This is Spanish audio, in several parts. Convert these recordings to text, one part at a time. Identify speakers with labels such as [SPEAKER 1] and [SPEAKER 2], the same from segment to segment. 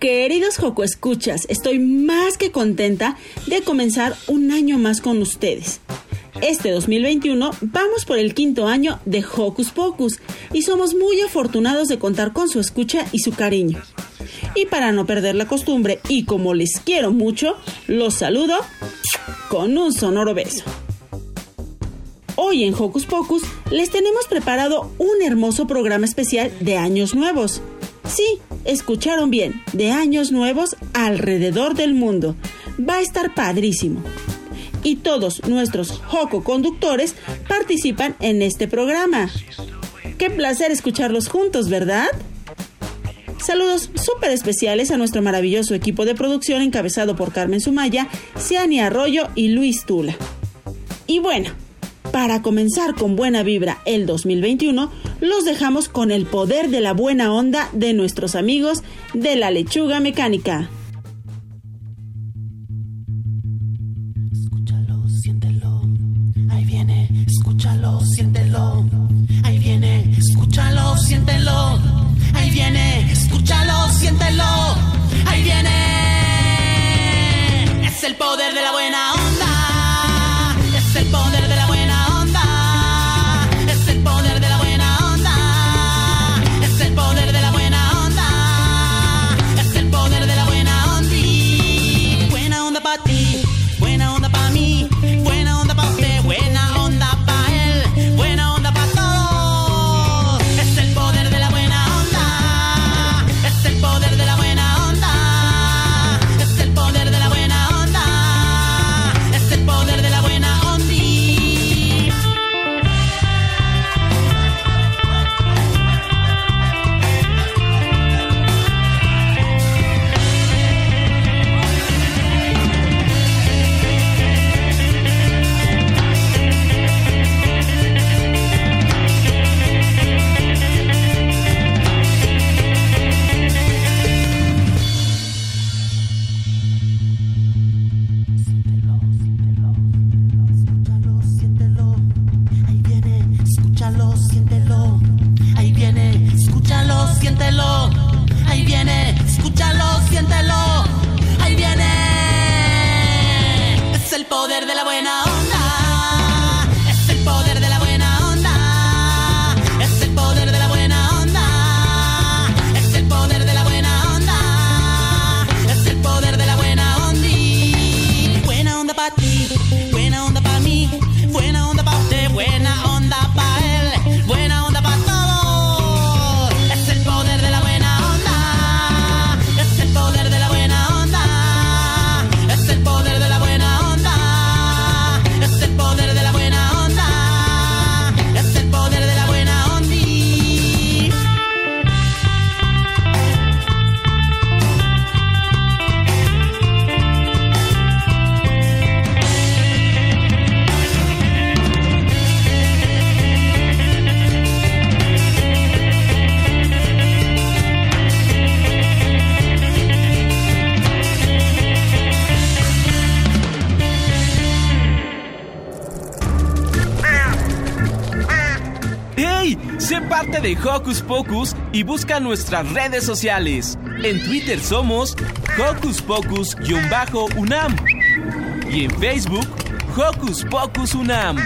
[SPEAKER 1] Queridos Joco Escuchas, estoy más que contenta de comenzar un año más con ustedes. Este 2021 vamos por el quinto año de Hocus Pocus y somos muy afortunados de contar con su escucha y su cariño. Y para no perder la costumbre y como les quiero mucho, los saludo con un sonoro beso. Hoy en Hocus Pocus les tenemos preparado un hermoso programa especial de Años Nuevos. Sí, escucharon bien, de años nuevos alrededor del mundo. Va a estar padrísimo. Y todos nuestros Joco conductores participan en este programa. Qué placer escucharlos juntos, ¿verdad? Saludos súper especiales a nuestro maravilloso equipo de producción encabezado por Carmen Sumaya, Ciani Arroyo y Luis Tula. Y bueno, para comenzar con buena vibra el 2021, los dejamos con el poder de la buena onda de nuestros amigos de la lechuga mecánica.
[SPEAKER 2] De
[SPEAKER 3] Hocus Pocus y busca nuestras redes sociales. En Twitter somos Hocus Pocus-UNAM. Y en Facebook, Hocus Pocus UNAM.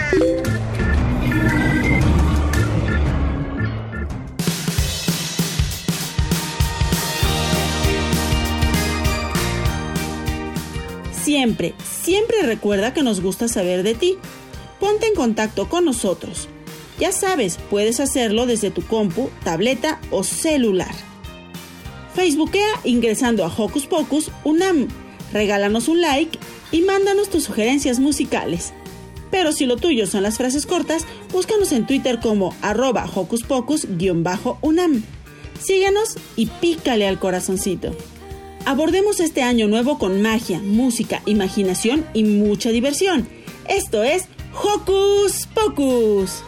[SPEAKER 1] Siempre, siempre recuerda que nos gusta saber de ti. Ponte en contacto con nosotros. Ya sabes, puedes hacerlo desde tu compu, tableta o celular. Facebookea ingresando a Hocus Pocus UNAM. Regálanos un like y mándanos tus sugerencias musicales. Pero si lo tuyo son las frases cortas, búscanos en Twitter como arroba Hocus Pocus-UNAM. Síguenos y pícale al corazoncito. Abordemos este año nuevo con magia, música, imaginación y mucha diversión. Esto es Hocus Pocus.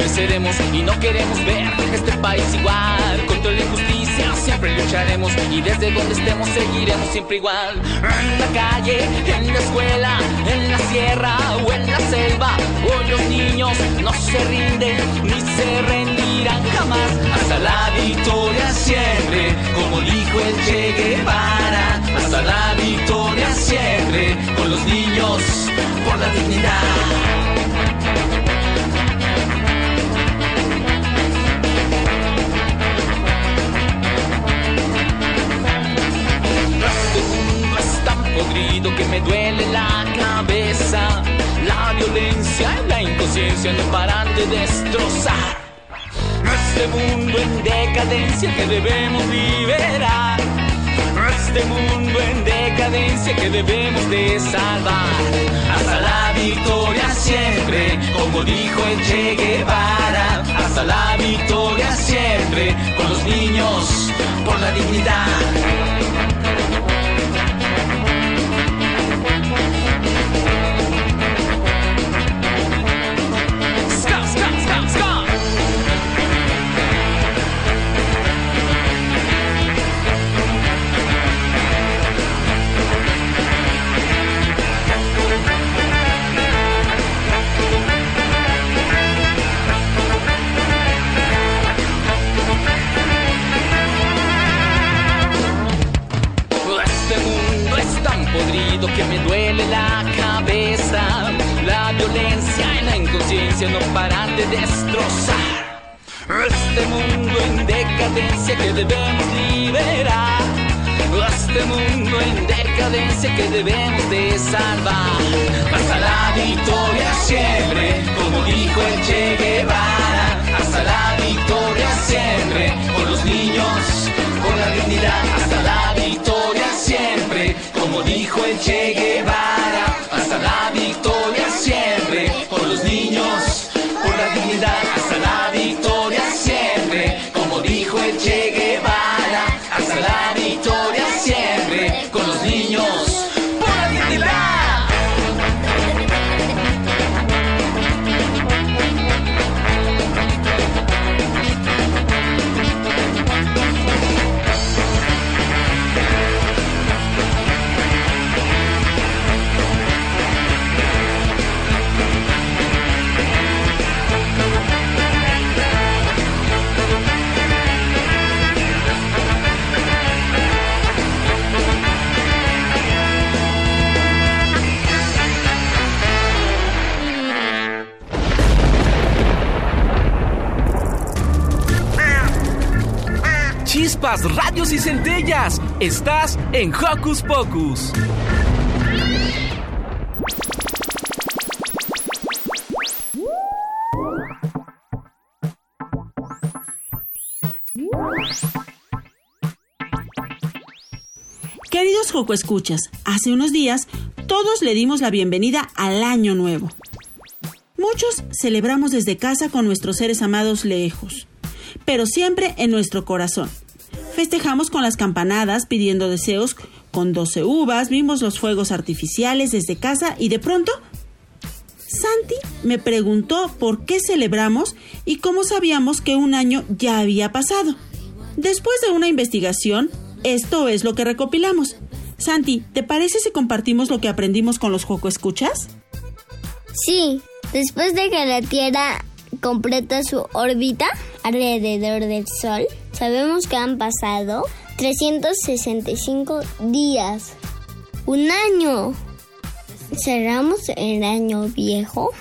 [SPEAKER 4] Creceremos y no queremos ver este país igual. Contra la injusticia siempre lucharemos y desde donde estemos seguiremos siempre igual. En la calle, en la escuela, en la sierra o en la selva, hoy los niños no se rinden ni se rendirán jamás. Hasta la victoria siempre, como dijo el Che Guevara. Hasta la victoria siempre, con los niños por la dignidad. Podrido que me duele la cabeza. La violencia y la inconsciencia no paran de destrozar. Este mundo en decadencia que debemos liberar. Este mundo en decadencia que debemos de salvar. Hasta la victoria siempre, como dijo el Che Guevara. Hasta la victoria siempre, con los niños, por la dignidad.
[SPEAKER 3] Chispas, radios y centellas. Estás en Hocus Pocus.
[SPEAKER 1] Queridos Joco Escuchas, hace unos días todos le dimos la bienvenida al Año Nuevo. Muchos celebramos desde casa con nuestros seres amados lejos, pero siempre en nuestro corazón. Festejamos con las campanadas pidiendo deseos, con 12 uvas, vimos los fuegos artificiales desde casa y de pronto Santi me preguntó por qué celebramos y cómo sabíamos que un año ya había pasado. Después de una investigación, esto es lo que recopilamos. Santi, ¿te parece si compartimos lo que aprendimos con los Joco Escuchas?
[SPEAKER 5] Sí, después de que la Tierra completa su órbita alrededor del Sol, sabemos que han pasado 365 días. Un año. Cerramos el año viejo,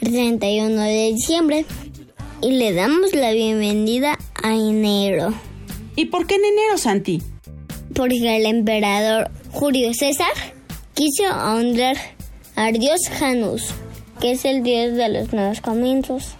[SPEAKER 5] el 31 de diciembre, y le damos la bienvenida a enero.
[SPEAKER 1] ¿Y por qué en enero, Santi?
[SPEAKER 5] Porque el emperador Julio César quiso honrar al dios Janus, que es el dios de los nuevos comienzos.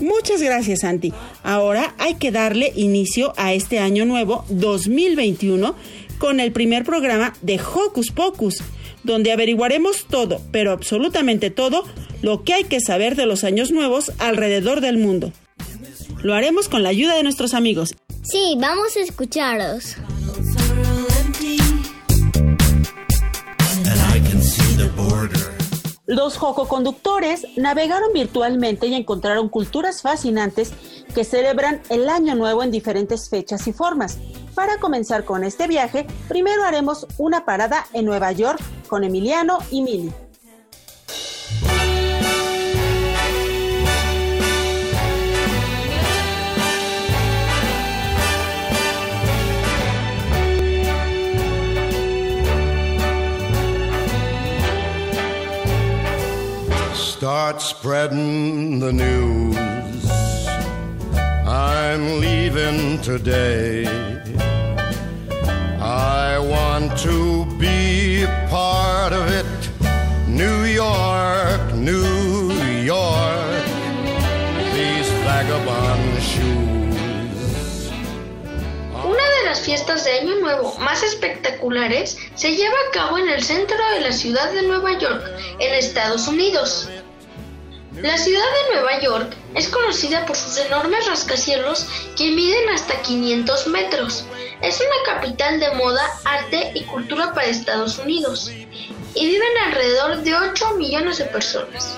[SPEAKER 1] Muchas gracias, Santi. Ahora hay que darle inicio a este año nuevo 2021 con el primer programa de Hocus Pocus, donde averiguaremos todo, pero absolutamente todo, lo que hay que saber de los años nuevos alrededor del mundo. Lo haremos con la ayuda de nuestros amigos.
[SPEAKER 5] Sí, vamos a escucharos.
[SPEAKER 1] Los jococonductores navegaron virtualmente y encontraron culturas fascinantes que celebran el Año Nuevo en diferentes fechas y formas. Para comenzar con este viaje, primero haremos una parada en Nueva York con Emiliano y Mili.
[SPEAKER 6] Start spreading the news. I'm leaving today. I want to be part of it. New York, New York. These vagabond shoes.
[SPEAKER 7] Una de las fiestas de Año Nuevo más espectaculares se lleva a cabo en el centro de la ciudad de Nueva York, en Estados Unidos. La ciudad de Nueva York es conocida por sus enormes rascacielos que miden hasta 500 metros. Es una capital de moda, arte y cultura para Estados Unidos y viven alrededor de 8 millones de personas.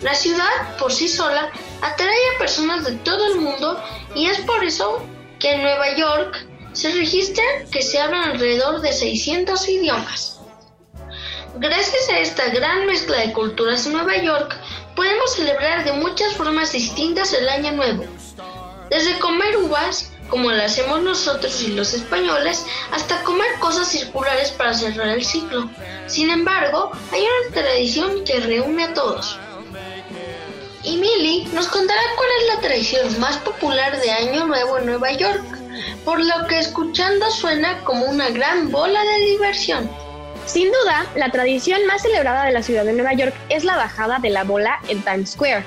[SPEAKER 7] La ciudad por sí sola atrae a personas de todo el mundo y es por eso que en Nueva York se registra que se hablan alrededor de 600 idiomas. Gracias a esta gran mezcla de culturas en Nueva York, podemos celebrar de muchas formas distintas el Año Nuevo. Desde comer uvas, como lo hacemos nosotros y los españoles, hasta comer cosas circulares para cerrar el ciclo. Sin embargo, hay una tradición que reúne a todos. Y Millie nos contará cuál es la tradición más popular de Año Nuevo en Nueva York, por lo que escuchando suena como una gran bola de diversión.
[SPEAKER 8] Sin duda, la tradición más celebrada de la ciudad de Nueva York es la bajada de la bola en Times Square.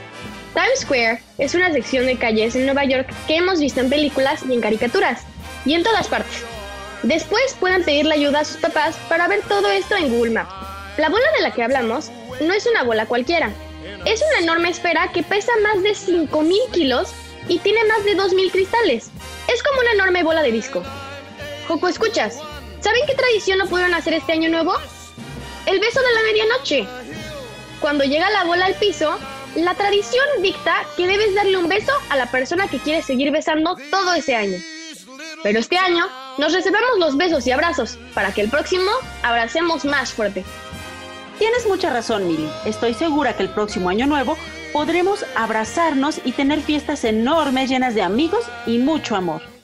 [SPEAKER 8] Times Square es una sección de calles en Nueva York que hemos visto en películas y en caricaturas, y en todas partes. Después pueden pedirle ayuda a sus papás para ver todo esto en Google Maps. La bola de la que hablamos no es una bola cualquiera. Es una enorme esfera que pesa más de 5.000 kilos y tiene más de 2.000 cristales. Es como una enorme bola de disco. Joco, escuchas. ¿Saben qué tradición no pudieron hacer este año nuevo? El beso de la medianoche. Cuando llega la bola al piso, la tradición dicta que debes darle un beso a la persona que quieres seguir besando todo ese año. Pero este año nos reservamos los besos y abrazos para que el próximo abracemos más fuerte.
[SPEAKER 1] Tienes mucha razón, Mili. Estoy segura que el próximo año nuevo podremos abrazarnos y tener fiestas enormes llenas de amigos y mucho amor.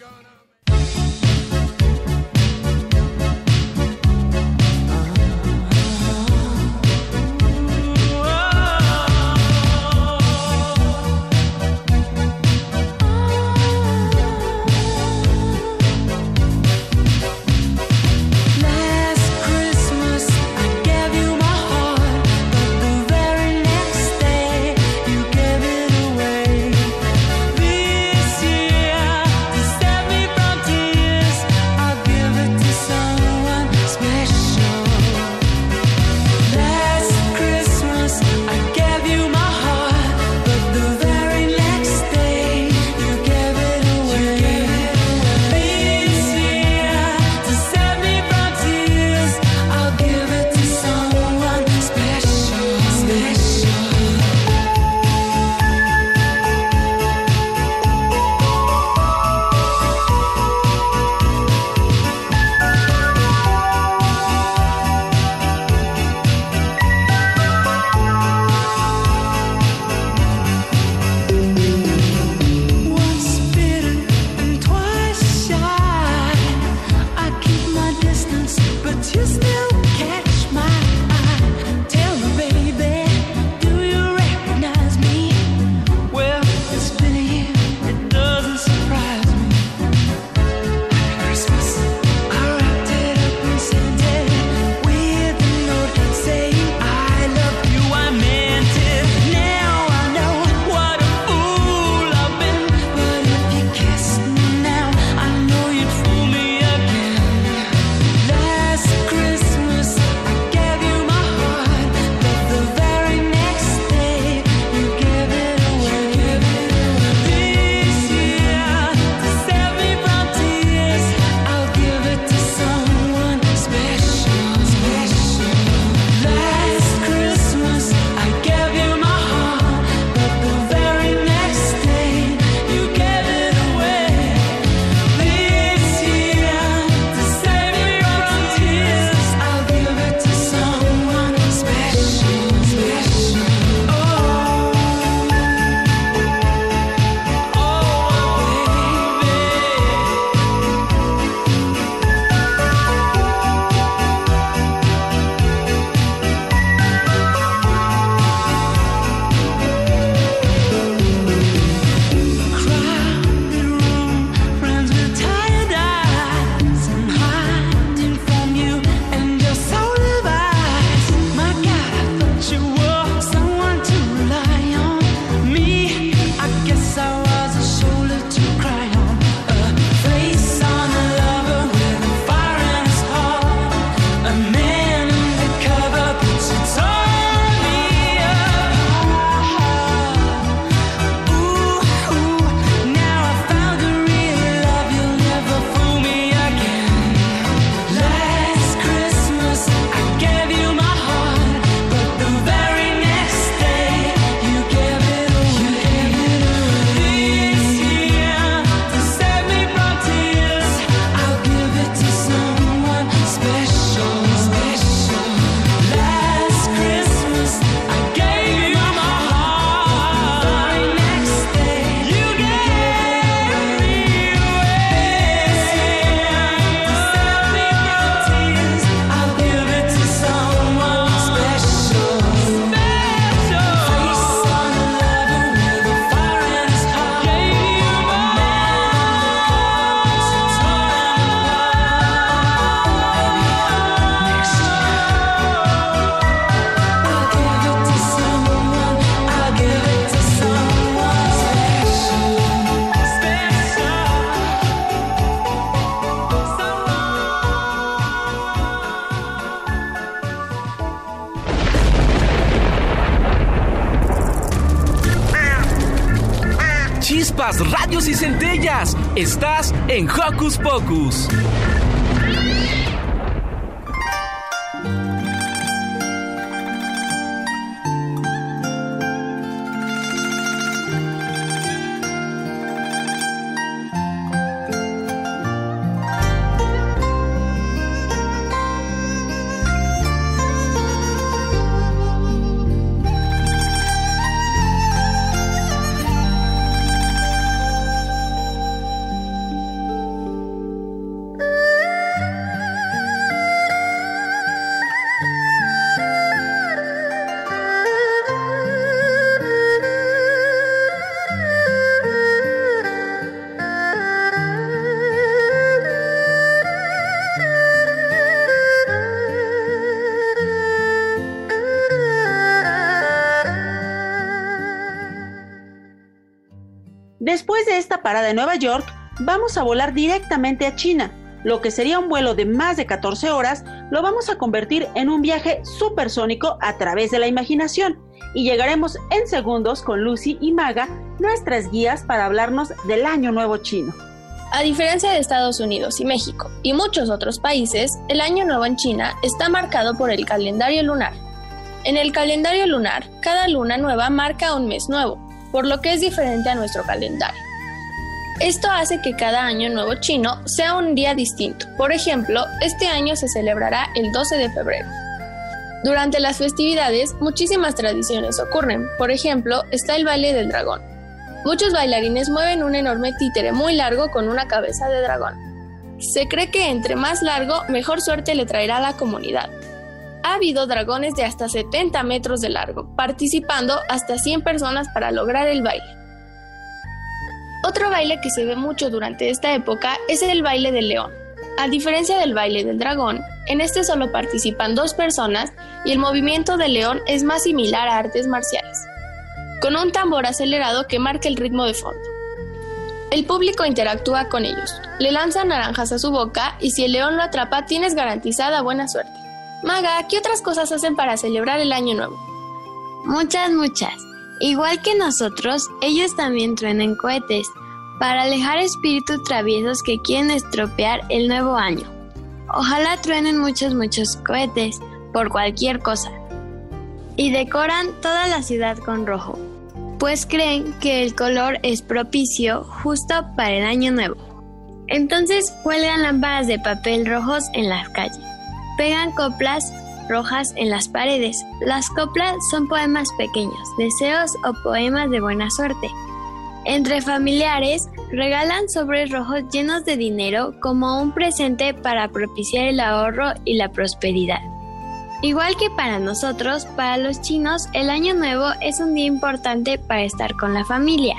[SPEAKER 3] Chispas, radios y centellas. Estás en Hocus Pocus.
[SPEAKER 1] Parada en Nueva York, vamos a volar directamente a China. Lo que sería un vuelo de más de 14 horas, lo vamos a convertir en un viaje supersónico a través de la imaginación y llegaremos en segundos con Lucy y Maga, nuestras guías para hablarnos del Año Nuevo Chino.
[SPEAKER 9] A diferencia de Estados Unidos y México y muchos otros países, el Año Nuevo en China está marcado por el calendario lunar. En el calendario lunar, cada luna nueva marca un mes nuevo, por lo que es diferente a nuestro calendario. Esto hace que cada año nuevo chino sea un día distinto. Por ejemplo, este año se celebrará el 12 de febrero. Durante las festividades, muchísimas tradiciones ocurren. Por ejemplo, está el baile del dragón. Muchos bailarines mueven un enorme títere muy largo con una cabeza de dragón. Se cree que entre más largo, mejor suerte le traerá a la comunidad ha habido dragones de hasta 70 metros de largo, participando hasta 100 personas para lograr el baile. Otro baile que se ve mucho durante esta época es el baile del león. A diferencia del baile del dragón, en este solo participan dos personas y el movimiento del león es más similar a artes marciales, con un tambor acelerado que marca el ritmo de fondo. El público interactúa con ellos, le lanzan naranjas a su boca y si el león lo atrapa tienes garantizada buena suerte. Maga, ¿qué otras cosas hacen para celebrar el año nuevo?
[SPEAKER 10] Muchas, muchas. Igual que nosotros, ellos también truenan cohetes para alejar espíritus traviesos que quieren estropear el nuevo año. Ojalá truenen muchos, muchos cohetes por cualquier cosa. Y decoran toda la ciudad con rojo, pues creen que el color es propicio justo para el año nuevo. Entonces cuelgan lámparas de papel rojos en las calles pegan coplas rojas en las paredes. Las coplas son poemas pequeños, deseos o poemas de buena suerte. Entre familiares regalan sobres rojos llenos de dinero como un presente para propiciar el ahorro y la prosperidad. Igual que para nosotros, para los chinos el año nuevo es un día importante para estar con la familia.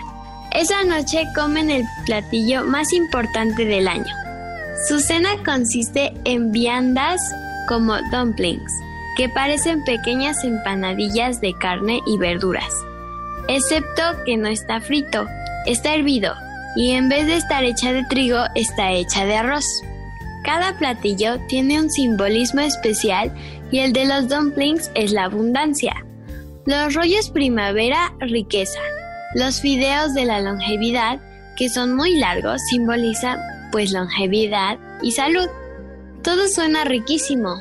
[SPEAKER 10] Esa noche comen el platillo más importante del año. Su cena consiste en viandas como dumplings, que parecen pequeñas empanadillas de carne y verduras, excepto que no está frito, está hervido y en vez de estar hecha de trigo está hecha de arroz. Cada platillo tiene un simbolismo especial y el de los dumplings es la abundancia. Los rollos primavera, riqueza. Los fideos de la longevidad, que son muy largos, simbolizan pues longevidad y salud. Todo suena riquísimo.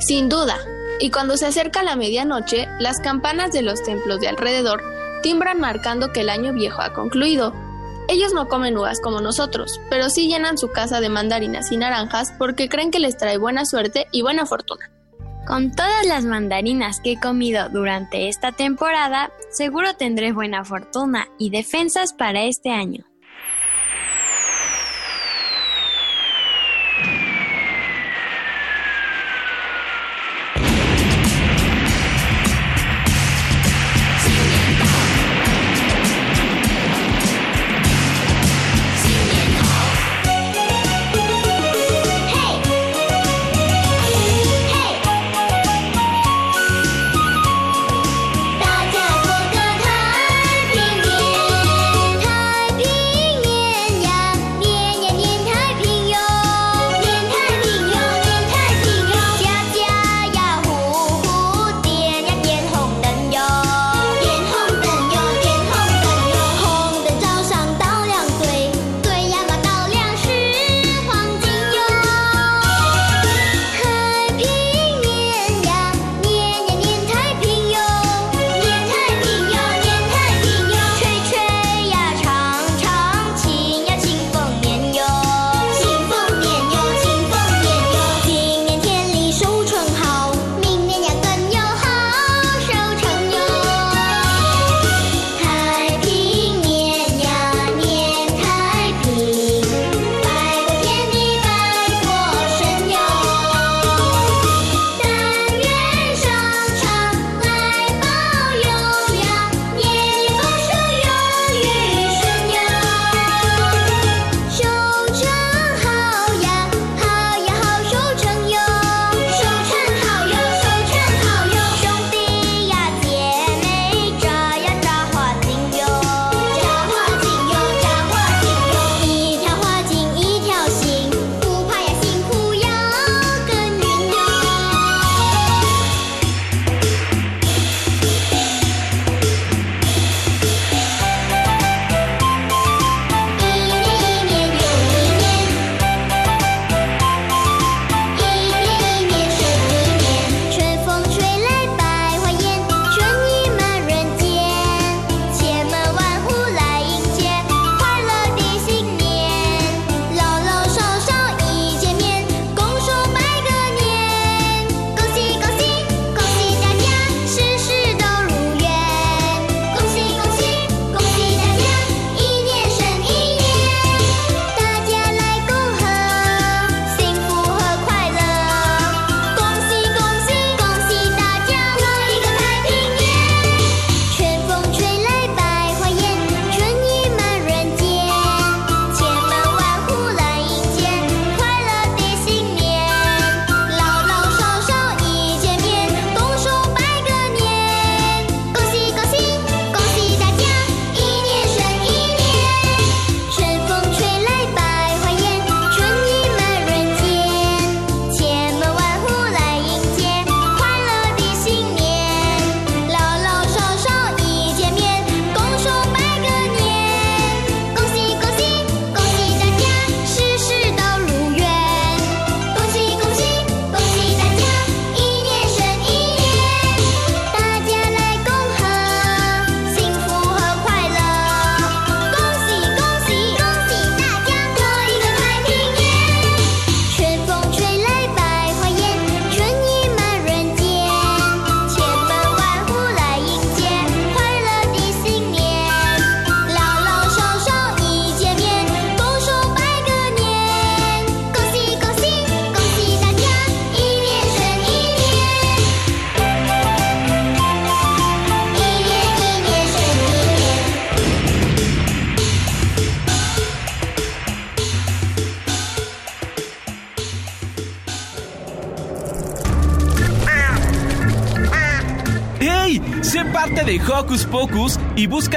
[SPEAKER 9] Sin duda. Y cuando se acerca la medianoche, las campanas de los templos de alrededor timbran marcando que el año viejo ha concluido. Ellos no comen uvas como nosotros, pero sí llenan su casa de mandarinas y naranjas porque creen que les trae buena suerte y buena fortuna.
[SPEAKER 10] Con todas las mandarinas que he comido durante esta temporada, seguro tendré buena fortuna y defensas para este año.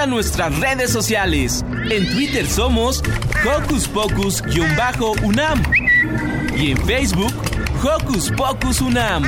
[SPEAKER 3] Nuestras redes sociales. En Twitter somos Hocus Pocus-UNAM y en Facebook Hocus Pocus UNAM.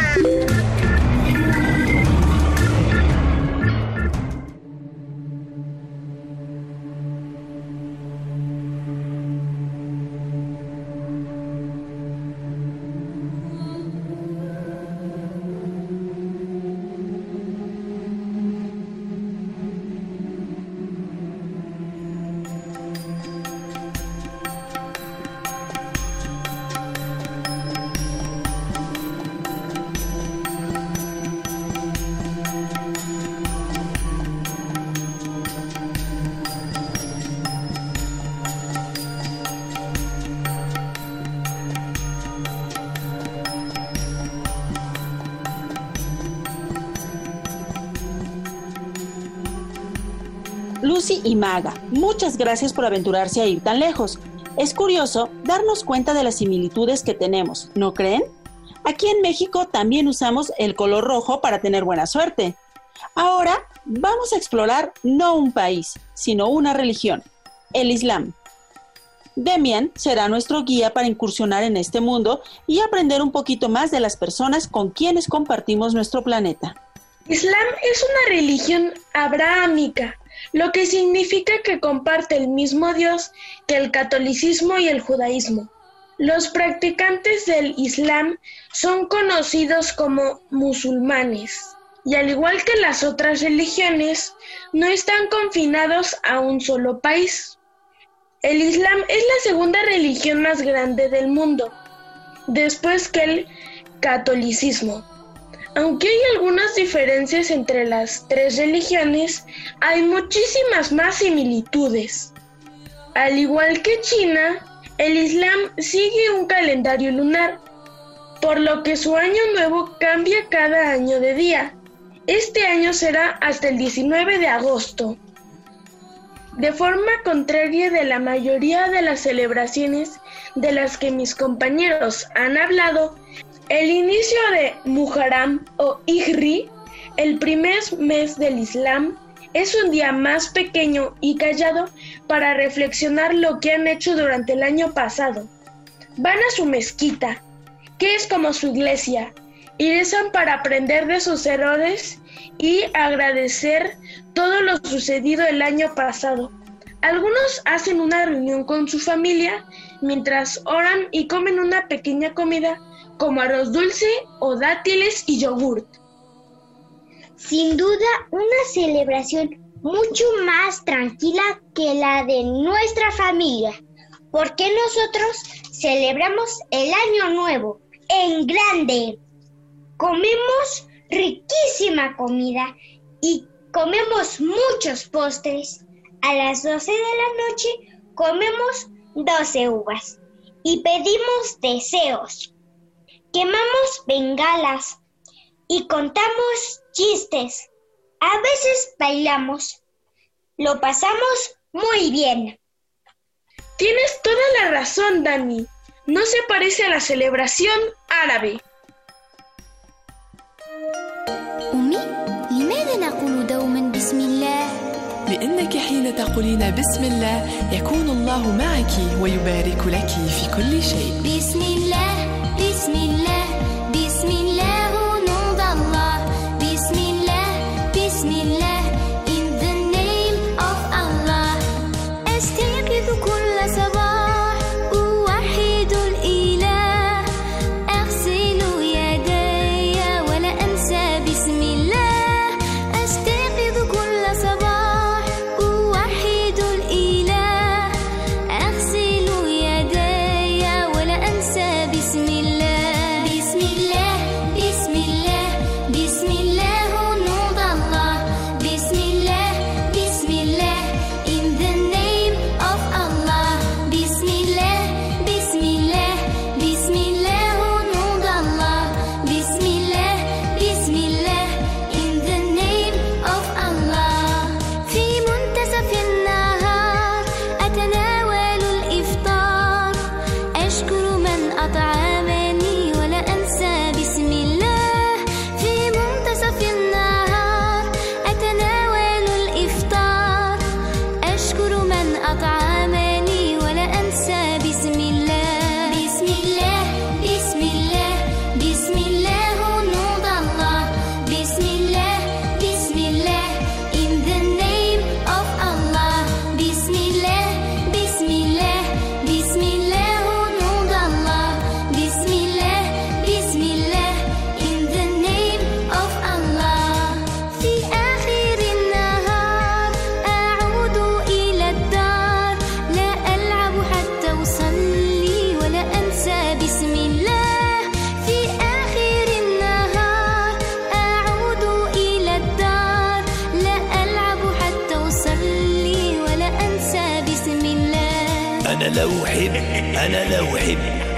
[SPEAKER 1] Y Maga, muchas gracias por aventurarse a ir tan lejos. Es curioso darnos cuenta de las similitudes que tenemos, ¿no creen? Aquí en México también usamos el color rojo para tener buena suerte. Ahora vamos a explorar no un país, sino una religión, el Islam. Demian será nuestro guía para incursionar en este mundo y aprender un poquito más de las personas con quienes compartimos nuestro planeta.
[SPEAKER 11] Islam es una religión abrahámica lo que significa que comparte el mismo Dios que el catolicismo y el judaísmo. Los practicantes del Islam son conocidos como musulmanes y al igual que las otras religiones, no están confinados a un solo país. El Islam es la segunda religión más grande del mundo, después que el catolicismo. Aunque hay algunas diferencias entre las tres religiones, hay muchísimas más similitudes. Al igual que China, el Islam sigue un calendario lunar, por lo que su año nuevo cambia cada año de día. Este año será hasta el 19 de agosto. De forma contraria de la mayoría de las celebraciones de las que mis compañeros han hablado, el inicio de Muharram o Ihri, el primer mes del Islam, es un día más pequeño y callado para reflexionar lo que han hecho durante el año pasado. Van a su mezquita, que es como su iglesia, y rezan para aprender de sus errores y agradecer todo lo sucedido el año pasado. Algunos hacen una reunión con su familia mientras oran y comen una pequeña comida como arroz dulce o dátiles y yogurt.
[SPEAKER 12] Sin duda, una celebración mucho más tranquila que la de nuestra familia, porque nosotros celebramos el año nuevo en grande. Comemos riquísima comida y comemos muchos postres. A las 12 de la noche comemos 12 uvas y pedimos deseos quemamos bengalas y contamos chistes. A veces bailamos. Lo pasamos muy bien.
[SPEAKER 11] Tienes toda la razón, Dani. No se parece a la celebración árabe.
[SPEAKER 13] أمي لماذا نقول دوما بسم الله؟
[SPEAKER 14] لأنك حين تقولين بسم الله يكون الله معك ويبارك لك في كل شيء
[SPEAKER 13] بسم الله Bismillah, Bismillah, in the name of Allah.
[SPEAKER 15] Estek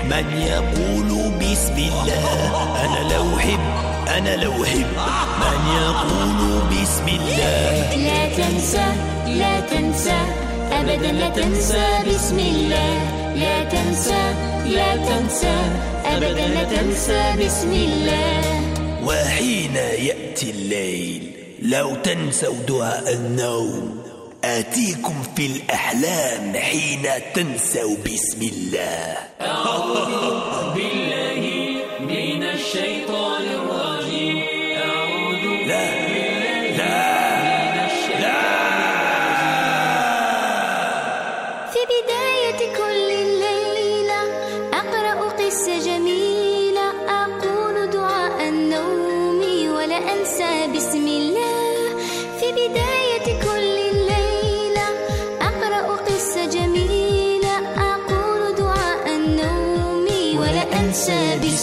[SPEAKER 15] من يقول بسم الله أنا لو أحب أنا لو أحب. من يقول بسم الله.
[SPEAKER 13] لا تنسى لا تنسى أبدا لا تنسى بسم الله. لا تنسى لا تنسى أبدا لا تنسى بسم الله.
[SPEAKER 15] وحين يأتي الليل لو تنسوا دعاء النوم آتيكم في الأحلام حين تنسوا بسم الله.
[SPEAKER 16] أعوذ بالله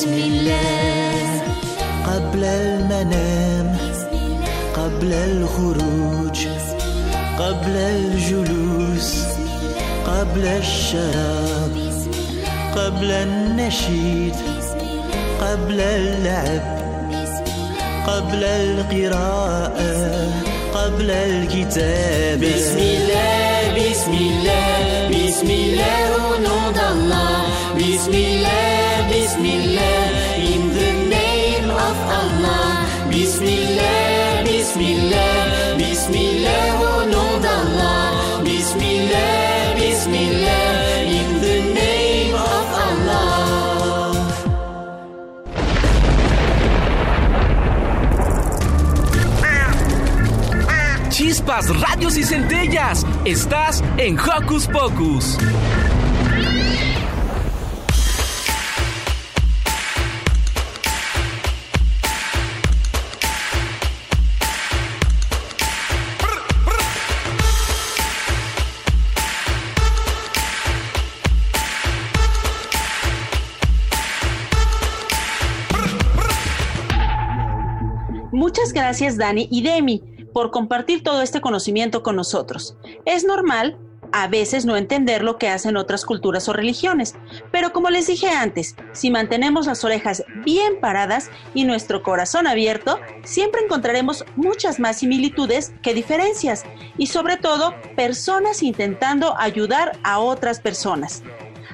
[SPEAKER 13] بسم الله.
[SPEAKER 15] قبل المنام قبل الخروج قبل الجلوس قبل الشراب قبل النشيد قبل اللعب قبل القراءة قبل الكتاب
[SPEAKER 16] بسم الله بسم الله بسم الله nom d'Allah بسم الله. Bismillah, name of Allah. Bismillah, Bismillah, Bismillah. Bismillah, Bismillah, in the name of Allah.
[SPEAKER 3] Chispas, radios y centellas. Estás en Hocus Pocus.
[SPEAKER 1] Gracias Dani y Demi por compartir todo este conocimiento con nosotros. Es normal a veces no entender lo que hacen otras culturas o religiones, pero como les dije antes, si mantenemos las orejas bien paradas y nuestro corazón abierto, siempre encontraremos muchas más similitudes que diferencias y sobre todo personas intentando ayudar a otras personas.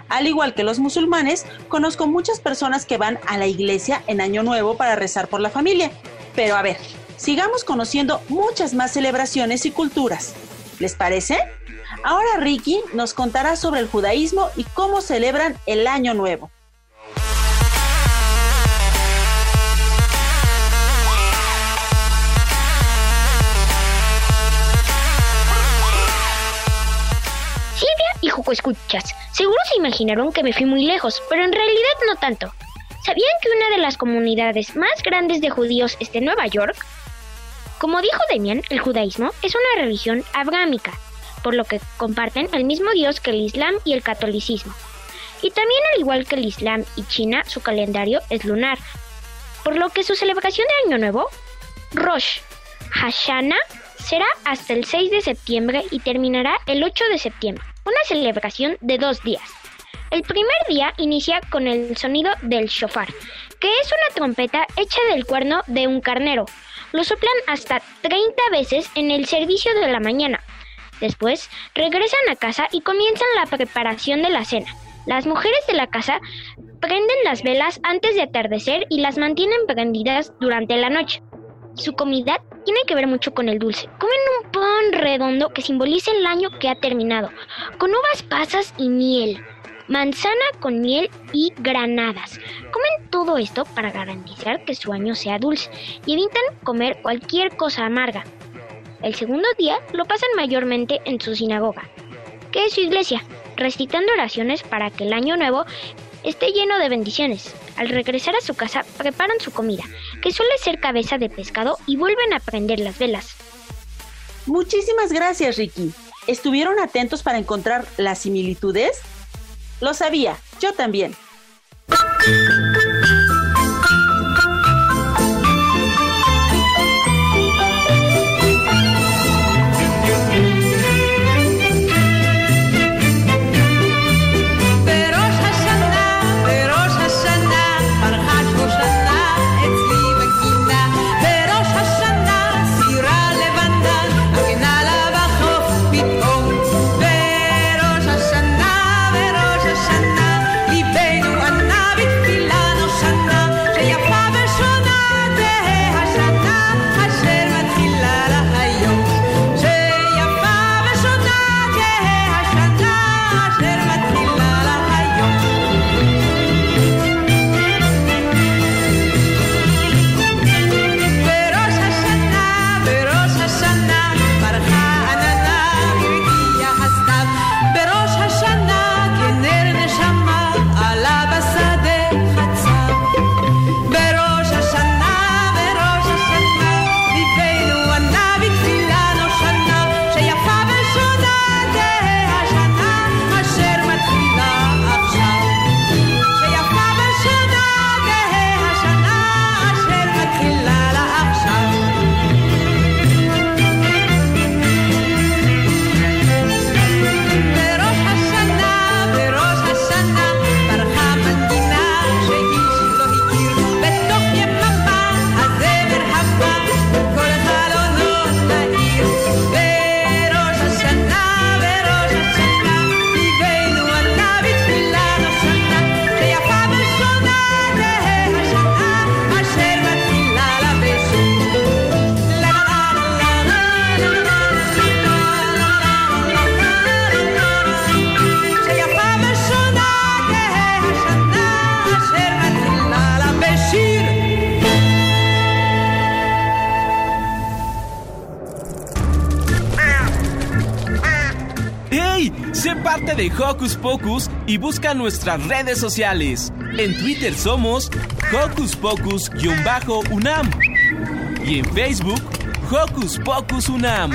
[SPEAKER 1] Al igual que los musulmanes, conozco muchas personas que van a la iglesia en Año Nuevo para rezar por la familia. Pero a ver, sigamos conociendo muchas más celebraciones y culturas. ¿Les parece? Ahora Ricky nos contará sobre el judaísmo y cómo celebran el Año Nuevo.
[SPEAKER 17] Silvia y Juco Escuchas, seguro se imaginaron que me fui muy lejos, pero en realidad no tanto. ¿Sabían que una de las comunidades más grandes de judíos está en Nueva York? Como dijo Demian, el judaísmo es una religión abrámica, por lo que comparten el mismo Dios que el Islam y el catolicismo. Y también al igual que el Islam y China, su calendario es lunar, por lo que su celebración de Año Nuevo, Rosh Hashanah, será hasta el 6 de septiembre y terminará el 8 de septiembre, una celebración de dos días. El primer día inicia con el sonido del shofar, que es una trompeta hecha del cuerno de un carnero. Lo soplan hasta 30 veces en el servicio de la mañana. Después regresan a casa y comienzan la preparación de la cena. Las mujeres de la casa prenden las velas antes de atardecer y las mantienen prendidas durante la noche. Su comida tiene que ver mucho con el dulce. Comen un pan redondo que simboliza el año que ha terminado, con uvas pasas y miel manzana con miel y granadas. Comen todo esto para garantizar que su año sea dulce y evitan comer cualquier cosa amarga. El segundo día lo pasan mayormente en su sinagoga, que es su iglesia, recitando oraciones para que el año nuevo esté lleno de bendiciones. Al regresar a su casa preparan su comida, que suele ser cabeza de pescado, y vuelven a prender las velas.
[SPEAKER 1] Muchísimas gracias, Ricky. ¿Estuvieron atentos para encontrar las similitudes? Lo sabía, yo también.
[SPEAKER 3] Pocus y busca nuestras redes sociales. En Twitter somos Hocus Pocus-UNAM y en Facebook Hocus Pocus UNAM.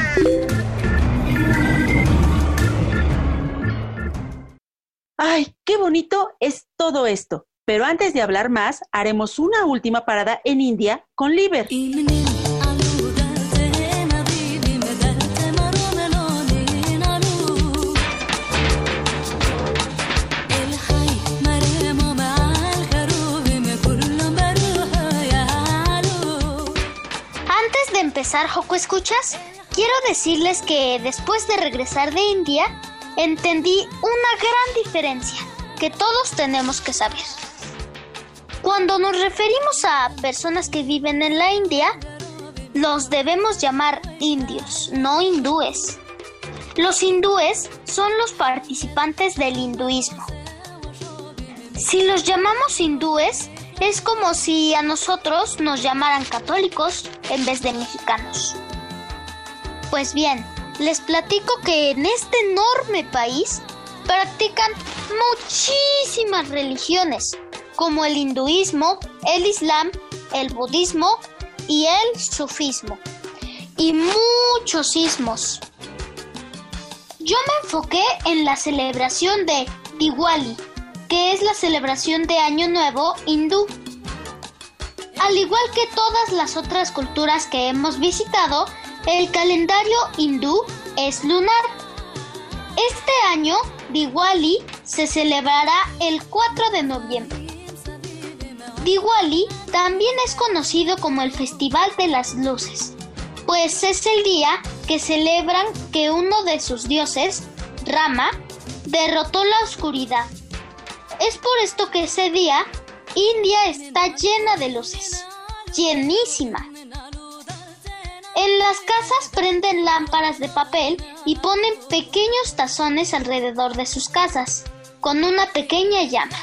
[SPEAKER 1] ¡Ay, qué bonito es todo esto! Pero antes de hablar más, haremos una última parada en India con Liber.
[SPEAKER 18] Empezar Joco Escuchas, quiero decirles que después de regresar de India, entendí una gran diferencia que todos tenemos que saber. Cuando nos referimos a personas que viven en la India, los debemos llamar indios, no hindúes. Los hindúes son los participantes del hinduismo. Si los llamamos hindúes, es como si a nosotros nos llamaran católicos en vez de mexicanos. Pues bien, les platico que en este enorme país practican muchísimas religiones, como el hinduismo, el islam, el budismo y el sufismo, y muchos ismos. Yo me enfoqué en la celebración de Diwali, que es la celebración de Año Nuevo hindú. Al igual que todas las otras culturas que hemos visitado, el calendario hindú es lunar. Este año, Diwali se celebrará el 4 de noviembre. Diwali también es conocido como el Festival de las Luces, pues es el día que celebran que uno de sus dioses, Rama, derrotó la oscuridad. Es por esto que ese día India está llena de luces, llenísima. En las casas prenden lámparas de papel y ponen pequeños tazones alrededor de sus casas, con una pequeña llama.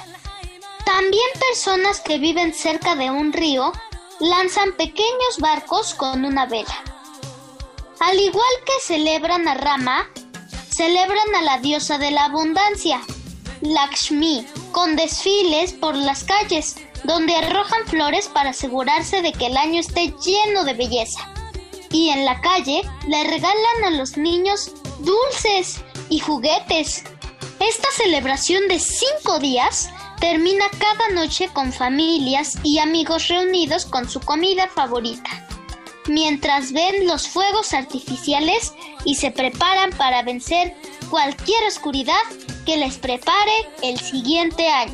[SPEAKER 18] También personas que viven cerca de un río lanzan pequeños barcos con una vela. Al igual que celebran a Rama, celebran a la diosa de la abundancia, Lakshmi, con desfiles por las calles, donde arrojan flores para asegurarse de que el año esté lleno de belleza. Y en la calle le regalan a los niños dulces y juguetes. Esta celebración de cinco días termina cada noche con familias y amigos reunidos con su comida favorita, mientras ven los fuegos artificiales y se preparan para vencer cualquier oscuridad que les prepare el siguiente año.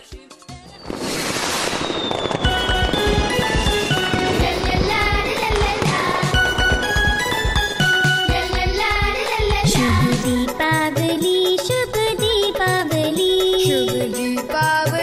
[SPEAKER 13] Shubh दीपावली Shubh दीपावली Shubh Deepawali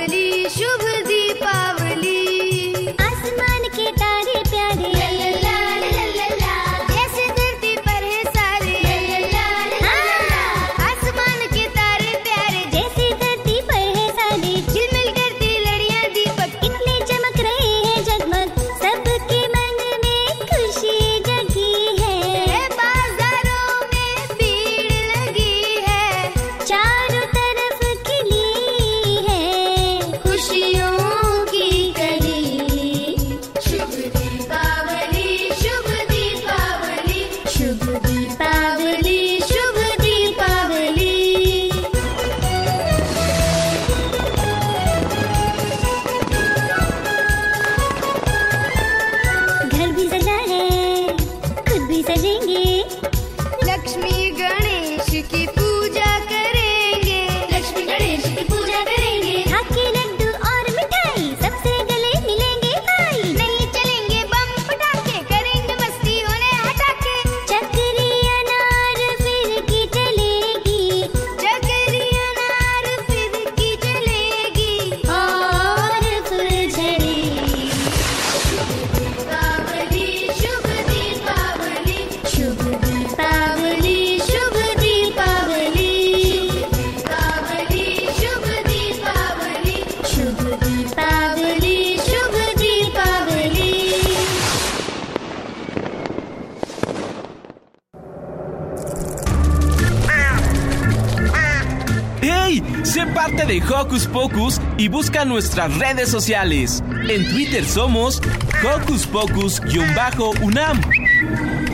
[SPEAKER 3] Nuestras redes sociales. En Twitter somos Hocus Pocus-UNAM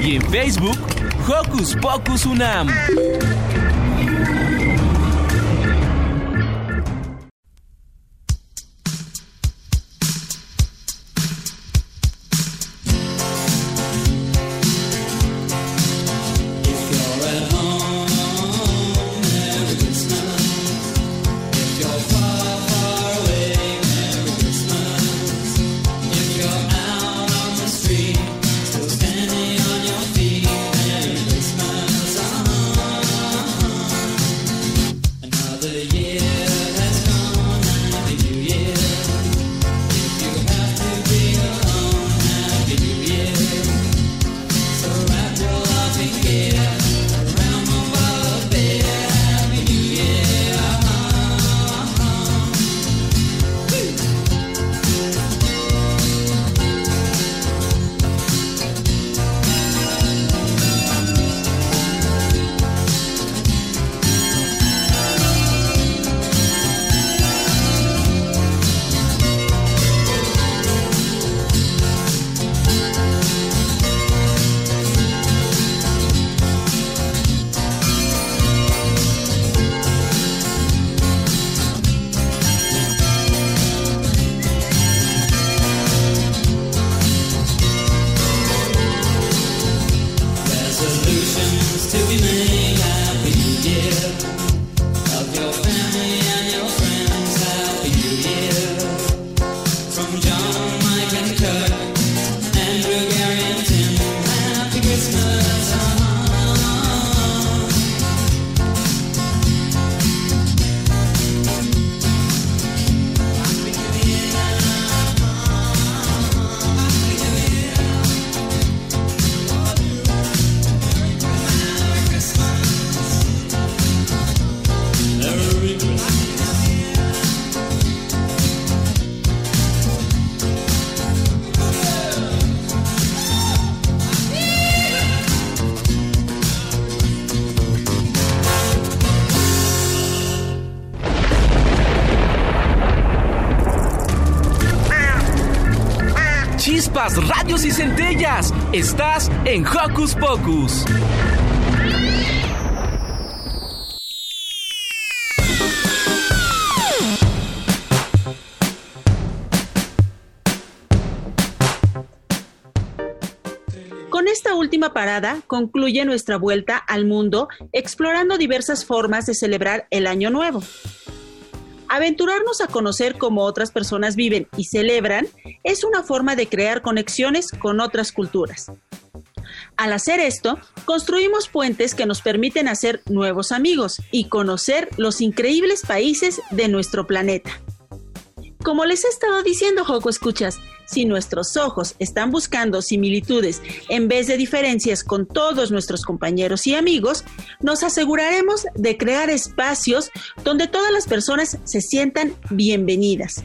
[SPEAKER 3] y en Facebook Hocus Pocus UNAM. Radios y centellas. Estás en Hocus Pocus.
[SPEAKER 1] Con esta última parada concluye nuestra vuelta al mundo explorando diversas formas de celebrar el Año Nuevo. Aventurarnos a conocer cómo otras personas viven y celebran es una forma de crear conexiones con otras culturas. Al hacer esto, construimos puentes que nos permiten hacer nuevos amigos y conocer los increíbles países de nuestro planeta. Como les he estado diciendo, Joco Escuchas, si nuestros ojos están buscando similitudes en vez de diferencias con todos nuestros compañeros y amigos, nos aseguraremos de crear espacios donde todas las personas se sientan bienvenidas.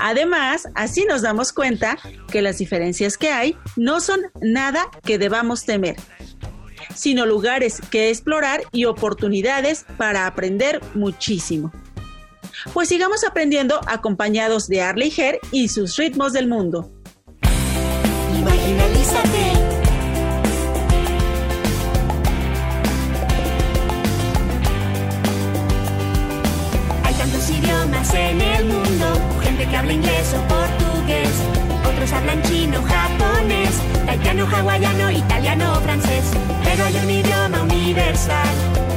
[SPEAKER 1] Además, así nos damos cuenta que las diferencias que hay no son nada que debamos temer, sino lugares que explorar y oportunidades para aprender muchísimo. Pues sigamos aprendiendo acompañados de Arley Her y sus ritmos del mundo.
[SPEAKER 16] Imaginalízate. Hay tantos idiomas en el mundo, gente que habla inglés o portugués, otros hablan chino, japonés, taitiano, hawaiano, italiano francés, pero hay un idioma universal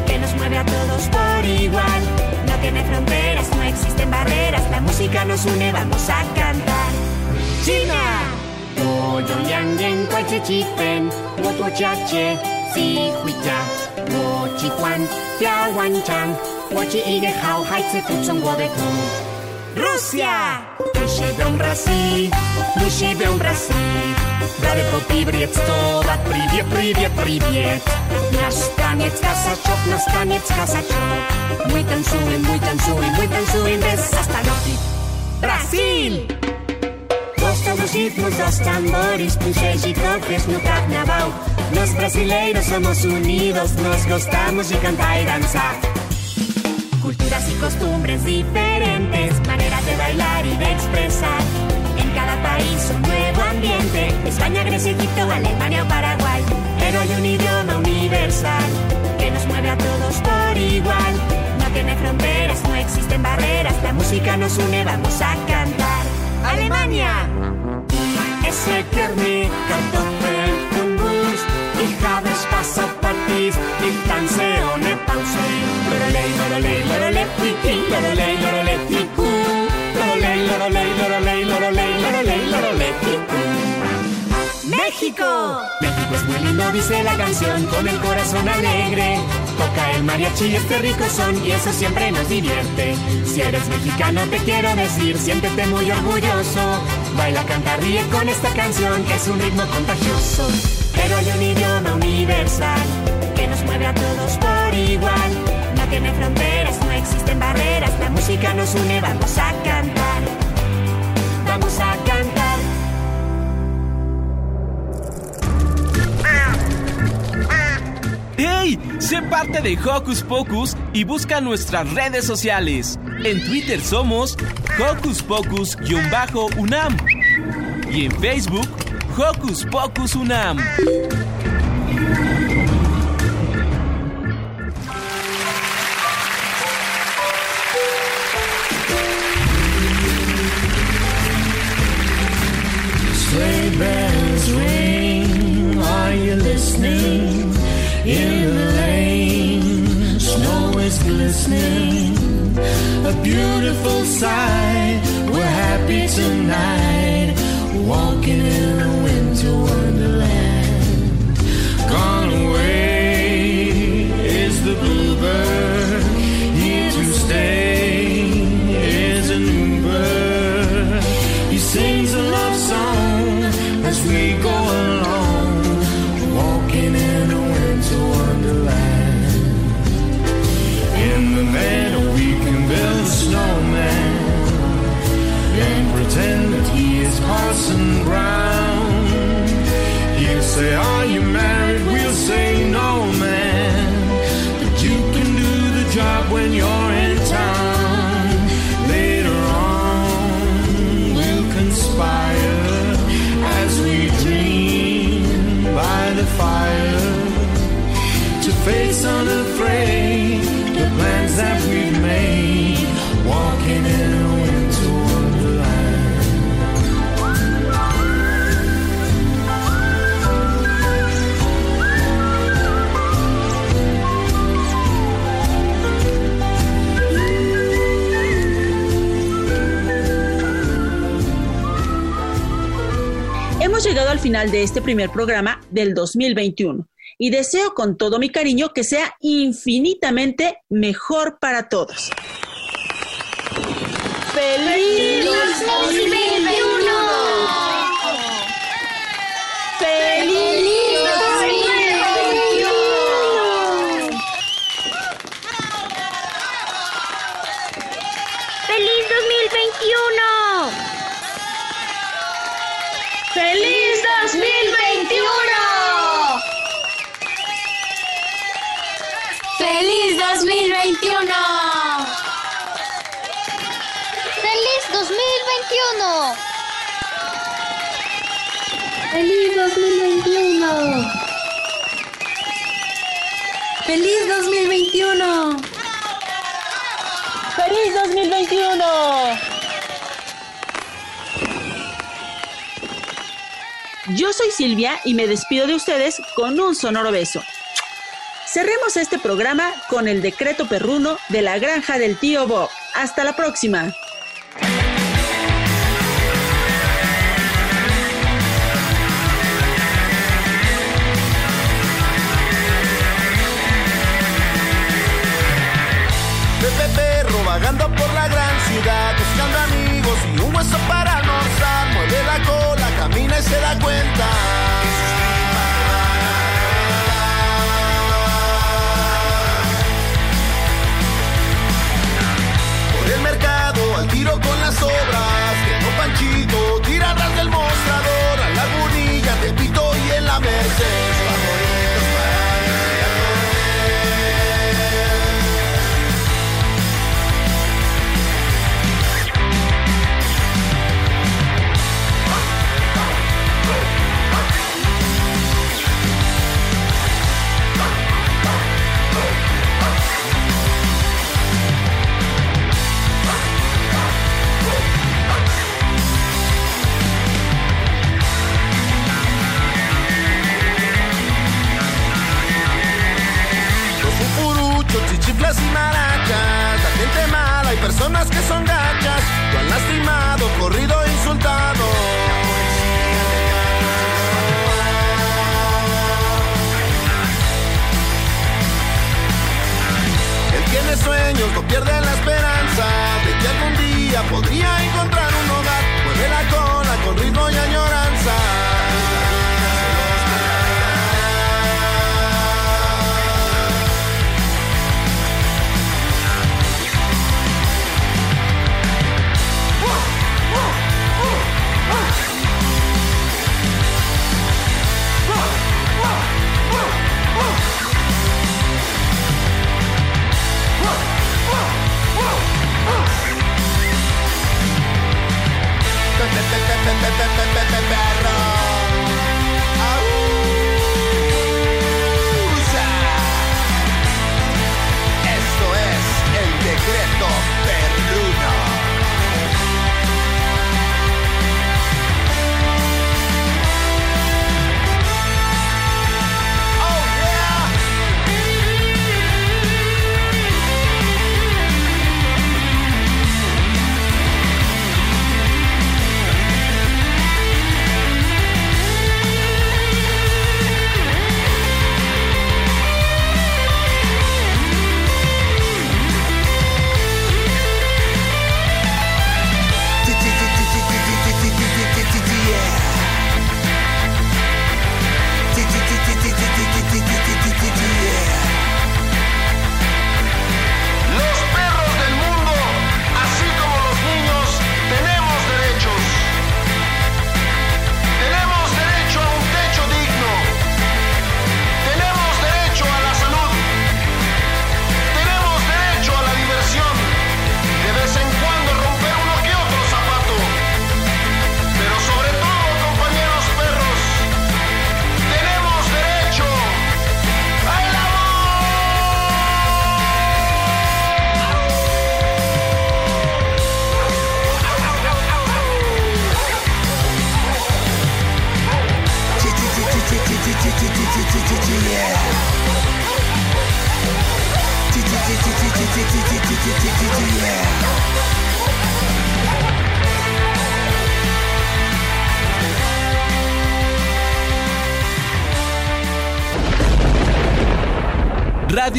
[SPEAKER 16] que nos mueve a todos por igual tiene fronteras, no existen barreras, la música nos une, vamos a cantar. China, Goyo Liangen, Guachichipen, Wotuachache, Sihuita, Wochihuan, Piahuanchang, Wochi Ige Hao, Haitse Tutsun Wodeku. Rusia, Tushi de un Brasil, Tushi de un Brasil. Брали по привет, привет, привет, привет. Наш танец косачок, наш танец косачок. Мы танцуем, мы танцуем, мы танцуем без остановки. Brasil! Gostam dos ritmos, dos tambores, puxéis e cofres no carnaval. Nós brasileiros somos unidos, nós gostamos de cantar e dançar. culturas y costumbres diferentes, maneras de bailar y de expresar. En cada país España, Grecia, Egipto, Alemania o Paraguay. Pero hay un idioma universal que nos mueve a todos por igual. No tiene fronteras, no existen barreras, la música nos une, vamos a cantar. Alemania! Es Kerni, Kartoffel und Wurst. Ich habe Spaß auf Partys, ich tanze ohne Pause. Lorelei, lorelei, lorelei, lorelei. Lorelei, lorelei, lorelei, lorelei, ¡México! México es muy lindo, dice la canción, con el corazón alegre. Toca el mariachi este rico son, y eso siempre nos divierte. Si eres mexicano, te quiero decir, siéntete muy orgulloso. Baila, canta, ríe con esta canción, que es un ritmo contagioso. Pero hay un idioma universal que nos mueve a todos por igual. No tiene fronteras, no existen barreras, la música nos une, vamos a cantar. Vamos a cantar.
[SPEAKER 3] ¡Hey! Sé parte de Hocus Pocus y busca nuestras redes sociales. En Twitter somos Hocus Pocus-UNAM y en Facebook Hocus Pocus UNAM.
[SPEAKER 19] In the lane, snow is glistening, a beautiful sight. We're happy tonight, walking in a winter wonderland. Say, Are you married? We'll say, No, man. But you can do the job when you're in town. Later on, we'll conspire as we dream by the fire to face unafraid
[SPEAKER 1] Hemos llegado al final de este primer programa del 2021 y deseo con todo mi cariño que sea infinitamente mejor para todos. ¡Feliz 2021! 2021!
[SPEAKER 18] ¡Feliz 2021!
[SPEAKER 11] ¡Feliz 2021!
[SPEAKER 20] ¡Feliz 2021!
[SPEAKER 10] ¡Feliz 2021!
[SPEAKER 1] Yo soy Silvia y me despido de ustedes con un sonoro beso. Cerremos este programa con el decreto perruno de la granja del tío Bob. Hasta la próxima.
[SPEAKER 21] Pepe Perro vagando por la gran ciudad, buscando amigos y un hueso para almorzar. Mueve la cola, camina y se da cuenta. sobra.